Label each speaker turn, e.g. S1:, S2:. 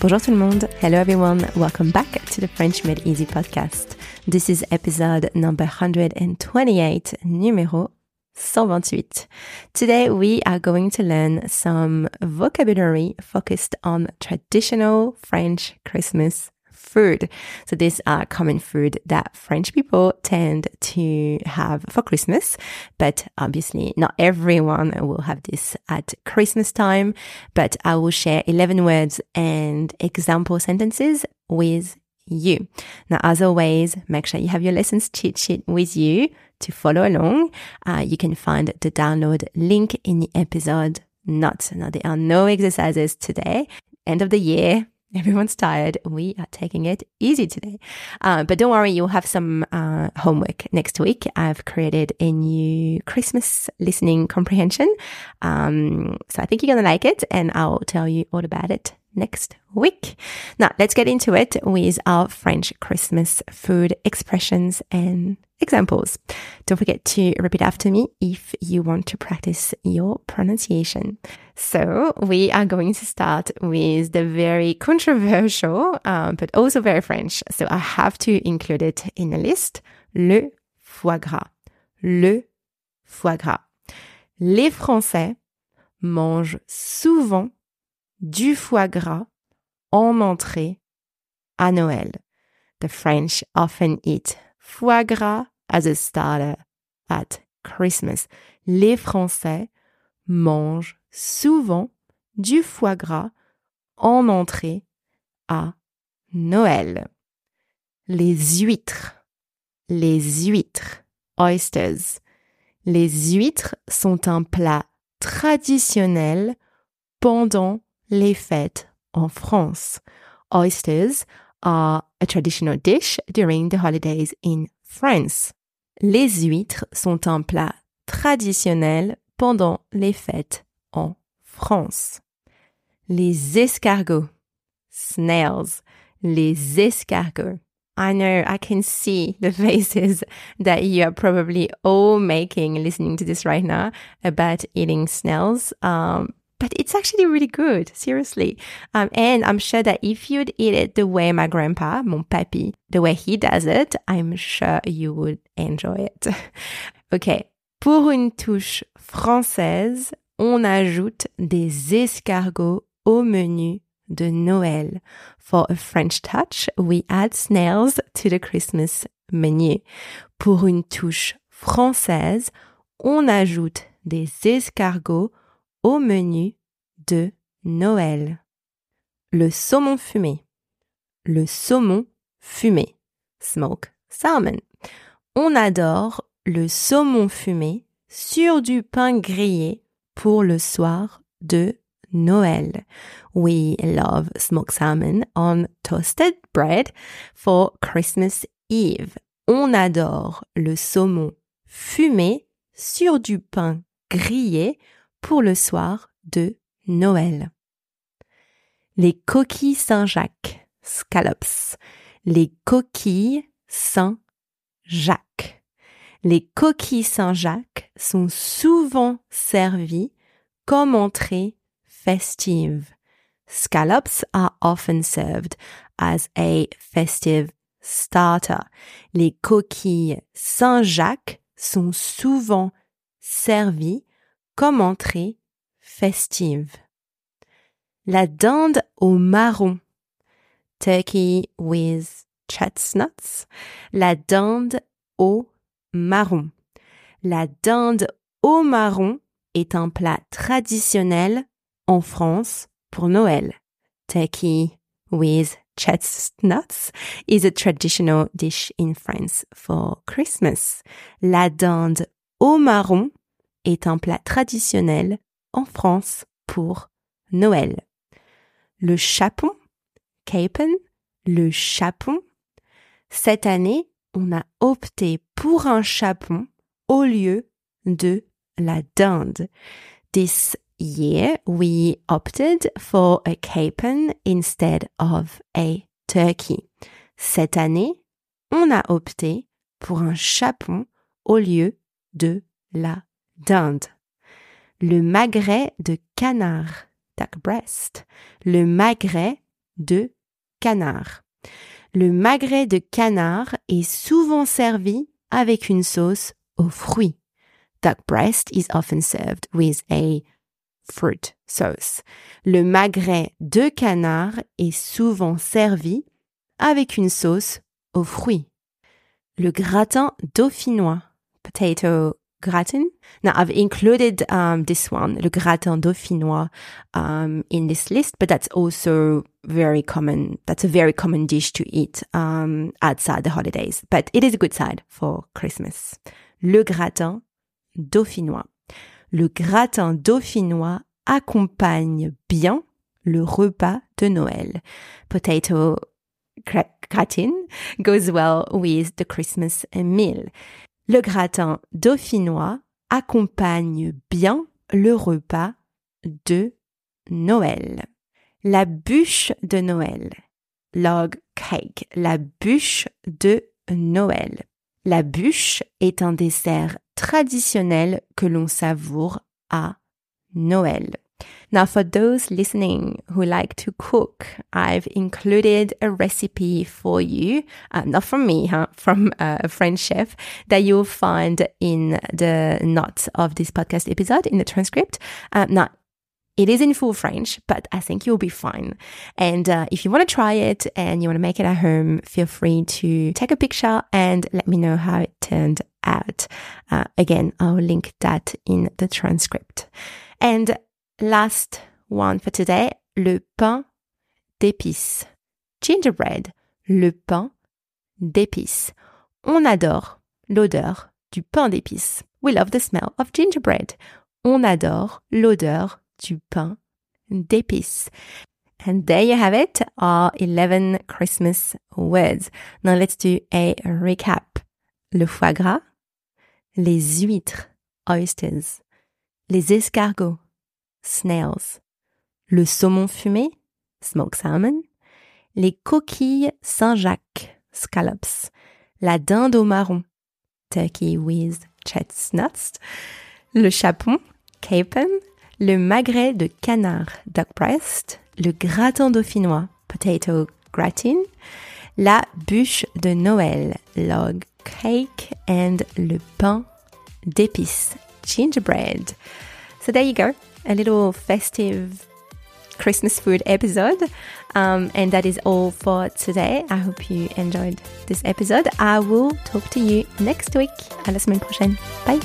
S1: Bonjour tout le monde. Hello everyone. Welcome back to the French Made Easy podcast. This is episode number 128, numéro 128. Today we are going to learn some vocabulary focused on traditional French Christmas food. So these are common food that French people tend to have for Christmas, but obviously not everyone will have this at Christmas time, but I will share 11 words and example sentences with you. Now, as always, make sure you have your lessons cheat sheet with you to follow along. Uh, you can find the download link in the episode notes. Now, there are no exercises today. End of the year, Everyone's tired. We are taking it easy today. Uh, but don't worry, you'll have some uh, homework next week. I've created a new Christmas listening comprehension. Um, so I think you're going to like it and I'll tell you all about it next week. Now let's get into it with our French Christmas food expressions and examples. Don't forget to repeat after me if you want to practice your pronunciation. So we are going to start with the very controversial, um, but also very French. So I have to include it in the list. Le foie gras. Le foie gras. Les Français mangent souvent du foie gras en entrée à Noël. The French often eat foie gras as a starter at Christmas. Les Français mangent souvent du foie gras en entrée à Noël. Les huîtres. Les huîtres. Oysters. Les huîtres sont un plat traditionnel pendant les fêtes en France. Oysters are a traditional dish during the holidays in France. Les huîtres sont un plat traditionnel pendant les fêtes en France. Les escargots. Snails. Les escargots. I know I can see the faces that you are probably all making listening to this right now about eating snails. Um, but it's actually really good, seriously. Um, and I'm sure that if you'd eat it the way my grandpa, mon papi, the way he does it, I'm sure you would enjoy it. ok. Pour une touche française, on ajoute des escargots au menu de Noël. For a French touch, we add snails to the Christmas menu. Pour une touche française, on ajoute des escargots au menu de Noël. Le saumon fumé. Le saumon fumé. Smoke salmon. On adore le saumon fumé sur du pain grillé pour le soir de Noël. We love smoked salmon on toasted bread for Christmas Eve. On adore le saumon fumé sur du pain grillé pour le soir de Noël. Les coquilles Saint-Jacques, scallops. Les coquilles Saint-Jacques. Les coquilles Saint-Jacques sont souvent servies comme entrée festive. Scallops are often served as a festive starter. Les coquilles Saint-Jacques sont souvent servies comme festive. La dinde au marron. Turkey with chestnuts. La dinde au marron. La dinde au marron est un plat traditionnel en France pour Noël. Turkey with chestnuts is a traditional dish in France for Christmas. La dinde au marron est un plat traditionnel en France pour Noël. Le chapon capen, le chapon. Cette année, on a opté pour un chapon au lieu de la dinde. This year, we opted for a capon instead of a turkey. Cette année, on a opté pour un chapon au lieu de la dinde. Le magret de canard, duck breast. Le magret de canard. Le magret de canard est souvent servi avec une sauce aux fruits. Duck breast is often served with a fruit sauce. Le magret de canard est souvent servi avec une sauce aux fruits. Le gratin dauphinois, potato gratin. Now I've included um, this one, le gratin dauphinois, um, in this list, but that's also very common. That's a very common dish to eat um, outside the holidays, but it is a good side for Christmas. Le gratin dauphinois. Le gratin dauphinois accompagne bien le repas de Noël. Potato gratin goes well with the Christmas meal. Le gratin dauphinois accompagne bien le repas de Noël. La bûche de Noël. Log cake. La bûche de Noël. La bûche est un dessert traditionnel que l'on savoure à Noël. Now, for those listening who like to cook, I've included a recipe for you, uh, not from me, huh? from uh, a French chef that you'll find in the notes of this podcast episode in the transcript. Uh, now, it is in full French, but I think you'll be fine. And uh, if you want to try it and you want to make it at home, feel free to take a picture and let me know how it turned out. Uh, again, I'll link that in the transcript. And last one for today, le pain d'épices. Gingerbread, le pain d'épices. On adore l'odeur du pain d'épices. We love the smell of gingerbread. On adore l'odeur du pain d'épices. And there you have it, our 11 Christmas words. Now let's do a recap. Le foie gras, les huîtres, oysters, les escargots, snails, le saumon fumé, smoked salmon, les coquilles Saint-Jacques, scallops, la dinde au marron, turkey with chestnuts, le chapon, capon, le magret de canard, duck breast, le gratin dauphinois, potato gratin, la bûche de Noël, log cake, and le pain d'épices, gingerbread. So there you go, a little festive Christmas food episode. Um, and that is all for today. I hope you enjoyed this episode. I will talk to you next week. À la semaine prochaine. Bye.